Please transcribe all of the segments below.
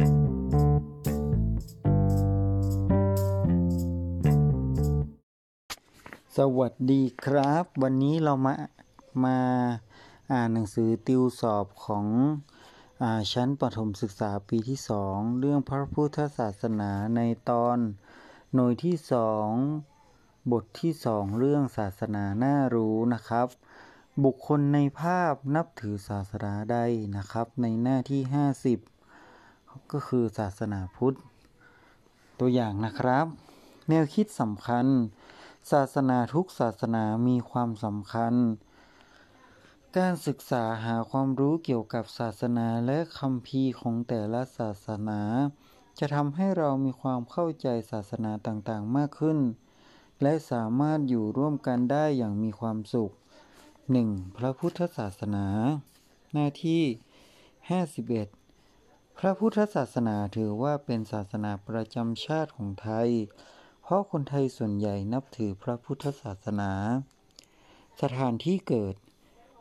สวัสดีครับ วันนี้เรามามาอ่านหนังสือติวสอบของอชั้นประถมศึกษาปีที่สองเรื่องพระพุทธศาสนาในตอนหน่วยที่สองบทที่สองเรื่องศาสนาน่ารู้นะครับ บุคคลในภาพนับถือศาสนาใดนะครับ ในหน้าที่50 ก็คือศาสนาพุทธ ตัวอย่างนะครับ แนวคิดสำคัญ ศาสนาทุกศาสนามีความสำคัญ การศึกษาหาความรู้เกี่ยวกับศาสนาและคำพีร์ของแต่ละศาสนา จะทำให้เรามีความเข้าใจศาสนาต่างๆมากขึ้น และสามารถอยู่ร่วมกันได้อย่างมีความสุข 1. พระพุทธศาสนา หน้าที่ 51 พระพุทธศาสนาถือว่าเป็นศาสนาประจำชาติของไทย เพราะคนไทยส่วนใหญ่นับถือพระพุทธศาสนา สถานที่เกิด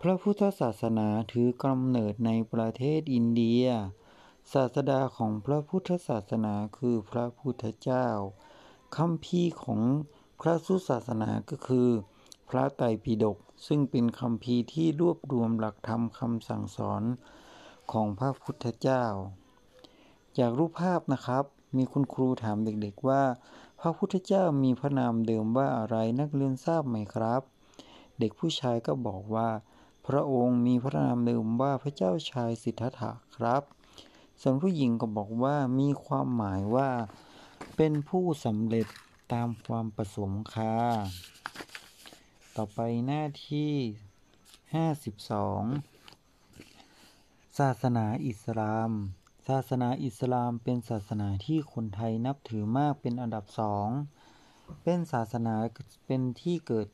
พระพุทธศาสนาถือกำเนิดในประเทศอินเดีย ศาสดาของพระพุทธศาสนาคือพระพุทธเจ้าคำพีร์ของพระสุศาสนาก็คือ พระไตรปิฎกซึ่งเป็นคำพีร์ที่รวบรวมหลักธรรมคำสั่งสอนของพระพุทธเจ้า จากรูปภาพนะครับ มีคุณครูถามเด็กๆว่า พระพุทธเจ้ามีพระนามเดิมว่าอะไรนักเรียนทราบไหมครับ เด็กผู้ชายก็บอกว่า พระองค์มีพระนามเดิมว่าพระเจ้าชายสิทธัตถะครับ ส่วนผู้หญิงก็บอกว่ามีความหมายว่า เป็นผู้สำเร็จตามความประสงค์ค่ะ ต่อไปหน้าที่ 52 ศาสนาอิสลาม ศาสนาอิสลามเป็นศาสนาที่คนไทยนับถือมากเป็นอันดับสอง เป็นศาสนาเป็นที่เกิด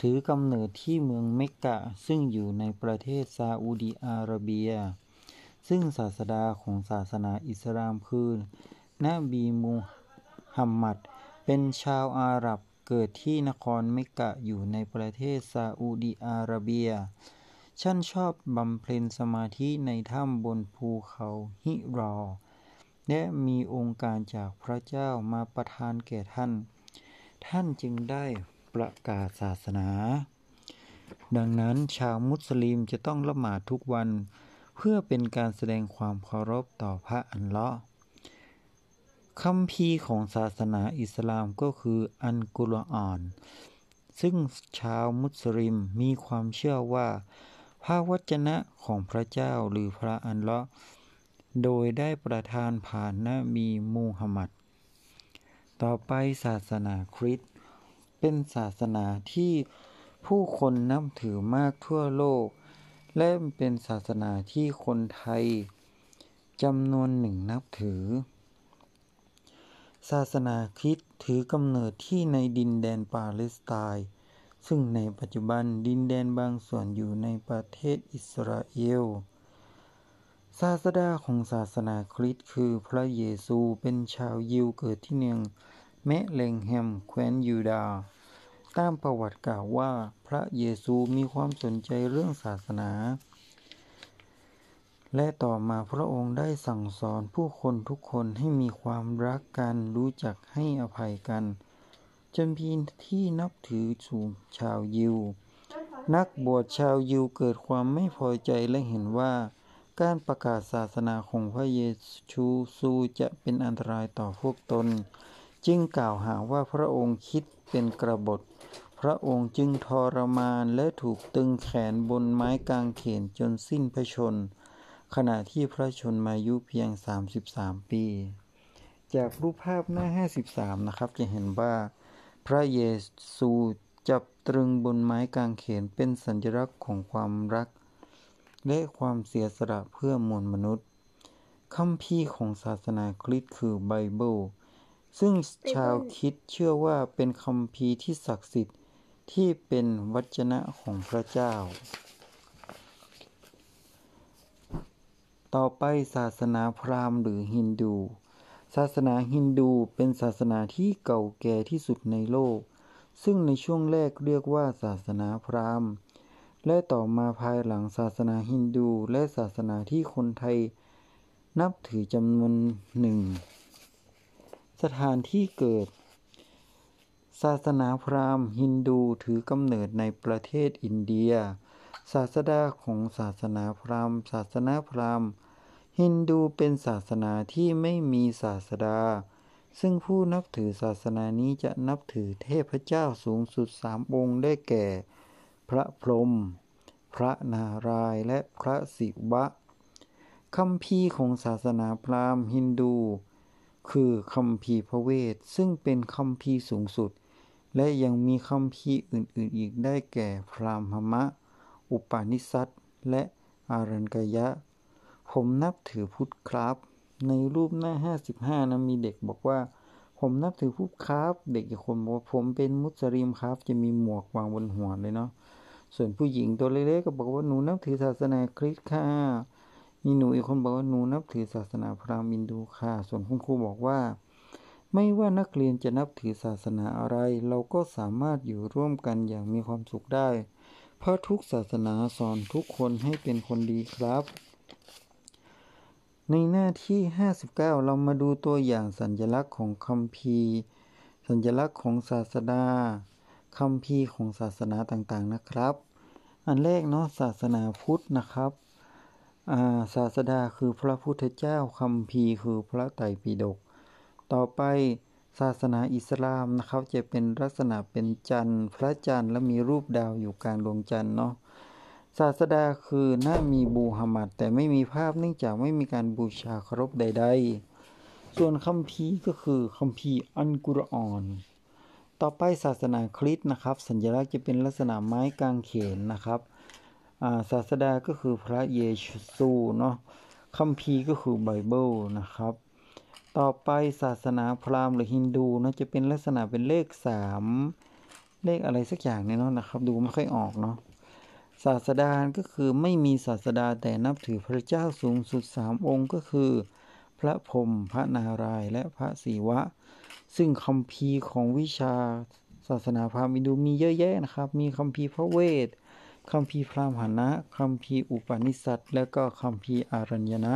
ถือกำเนิดที่เมืองเมกกะ ซึ่งอยู่ในประเทศซาอุดีอาระเบีย ซึ่งศาสดาของศาสนาอิสลามคือนบีมูฮัมมัด เป็นชาวอาหรับเกิดที่นครเมกกะอยู่ในประเทศซาอุดีอาระเบีย ท่านชอบบำเพ็ญสมาธิในถ้ำบนภูเขาฮิรอ และมีองค์การจากพระเจ้ามาประทานแก่ท่าน ท่านจึงได้ประกาศศาสนา ดังนั้นชาวมุสลิมจะต้องละหมาดทุกวัน เพื่อเป็นการแสดงความเคารพต่อพระอัลเลาะห์คำพีของศาสนาอิสลามก็คืออันกุรอาน ซึ่งชาวมุสลิมมีความเชื่อว่า พระวจนะของพระเจ้าหรือพระอัลเลาะห์โดยได้ประทานผ่านนบีมูฮัมมัด ต่อไปศาสนาคริสต์เป็นศาสนาที่ผู้คนนับถือมากทั่วโลก และเป็นศาสนาที่คนไทยจำนวนหนึ่งนับถือ ศาสนาคริสต์ถือกำเนิดที่ในดินแดนปาเลสไตน์ ซึ่งในปัจจุบันดินแดนบางส่วนอยู่ในประเทศอิสราเอล ศาสดาของศาสนาคริสต์คือพระเยซูเป็นชาวยิวเกิดที่เมืองแมเลงแฮมแคว้นยูดาห์ตามประวัติกล่าวว่าพระเยซูมีความสนใจเรื่องศาสนา และต่อมาพระองค์ได้สั่งสอนผู้คนทุกคนให้มีความรักกันรู้จักให้อภัยกัน จนพีที่นับถือสู่ชาวยิว นักบวชชาวยิวเกิดความไม่พอใจและเห็นว่า การประกาศศาสนาของพระเยซูจะเป็นอันตรายต่อพวกตน จึงกล่าวหาว่าพระองค์คิดเป็นกระบฏ พระองค์จึงทรมานและถูกตึงแขนบนไม้กางเขนจนสิ้นพระชน ขณะที่พระชนมายุเพียง 33 ปี จากรูปภาพหน้า 53 นะครับจะเห็นว่า ระเยซูจับตรึงบนไม้กางเขนเป็นสัญลักษณ์ของความรัก และความเสียสละเพื่อมวลมนุษย์คำพีร์ของศาสนาคริสต์คือไบเบิล ซึ่งชาวคริสเชื่อว่าเป็นคำพีร์ที่ศักดิ์สิทธิ์ที่เป็นวจนะของพระเจ้า ต่อไปศาสนาพราหมณ์หรือฮินดู ศาสนาฮินดูเป็นศาสนาที่เก่าแก่ที่สุดในโลก ซึ่งในช่วงแรกเรียกว่าศาสนาพราหมณ์ และต่อมาภายหลังศาสนาฮินดูและศาสนาที่คนไทย นับถือจำนวนหนึ่ง สถานที่เกิด ศาสนาพราหมณ์ ฮินดูถือกำเนิดในประเทศอินเดีย ศาสดาของศาสนาพราหมณ์ ศาสนาพราหมณ์ ฮินดูเป็นศาสนาที่ไม่มีศาสดา ซึ่งผู้นับถือศาสนานี้จะนับถือเทพเจ้าสูงสุดสามองค์ได้แก่ พระพรหมพระนารายณ์และพระศิวะคัมภีร์ของศาสนาพราหมณ์ฮินดู คือคัมภีร์พระเวท ซึ่งเป็นคัมภีร์สูงสุด และยังมีคัมภีร์อื่นๆอีกได้แก่พราหมะ อุปาณิสัตและอารัญกยะ ผมนับถือพุทธครับ ในรูปหน้า 55 นะมีเด็กบอกว่า ผมนับถือพุทธครับ เด็กอีกคนบอกว่าผมเป็นมุสลิมครับ จะมีหมวกวางบนหัวเลยเนาะส่วนผู้หญิงตัวเล็กๆก็บอกว่าหนูนับถือศาสนาคริสต์ค่ะมีหนูอีกคนบอกว่าหนูนับถือศาสนาพราหมณ์อินดูค่ะ ส่วนคุณครูบอกว่า ไม่ว่านักเรียนจะนับถือศาสนาอะไร เราก็สามารถอยู่ร่วมกันอย่างมีความสุขได้ เพราะทุกศาสนาสอนทุกคนให้เป็นคนดีครับ ในหน้าที่ 59 เรามาดูตัวอย่างสัญลักษณ์ของคัมภีสัญลักษณ์ของศาสดาคัมภีของศาสนาต่างๆนะครับ อันแรกเนาะศาสนาพุทธนะครับศาสดาคือพระพุทธเจ้าคัมภีคือพระไตรปิฎกต่อไปศาสนาอิสลามนะครับ จะเป็นลักษณะเป็นจันทร์ พระจันทร์และมีรูปดาวอยู่กลางดวงจันทร์เนาะ ศาสดาคือหน้ามีบูฮัมมัดแต่ไม่มีภาพเนื่องจากไม่มีการบูชาเคารพใด ๆ ส่วนคัมภีร์ก็คือคัมภีร์อัลกุรอานต่อไปศาสนาคริสต์นะครับ สัญลักษณ์จะเป็นลักษณะไม้กางเขนนะครับศาสดาก็คือพระเยซูเนาะคัมภีร์ก็คือไบเบิลนะครับ ต่อไปศาสนาพราหมณ์หรือฮินดูนะจะเป็นลักษณะเป็นเลขสามเลขอะไรสักอย่างเนี่ยเนาะนะครับ ดูไม่ค่อยออกเนาะ ศาสดาก็คือไม่มีศาสดาแต่นับถือพระเจ้าสูงสุดสามองค์ก็คือ พระพรหมพระนารายณ์และพระศิวะ ซึ่งคัมภีของวิชาศาสนาพราหมณ์ฮินดูมีเยอะแยะนะครับ มีคัมภีพระเวทคัมภีพราหมณะคัมภีอุปนิสัตและก็คัมภีอารัญญนะ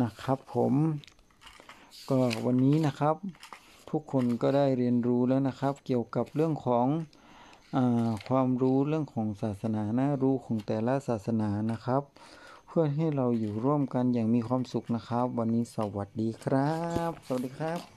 นะครับผมก็วันนี้นะครับ ทุกคนก็ได้เรียนรู้แล้วนะครับ เกี่ยวกับเรื่องของ ความรู้เรื่องของศาสนาน่ารู้ของแต่ละศาสนานะครับ เพื่อให้เราอยู่ร่วมกันอย่างมีความสุขนะครับ วันนี้สวัสดีครับ สวัสดีครับ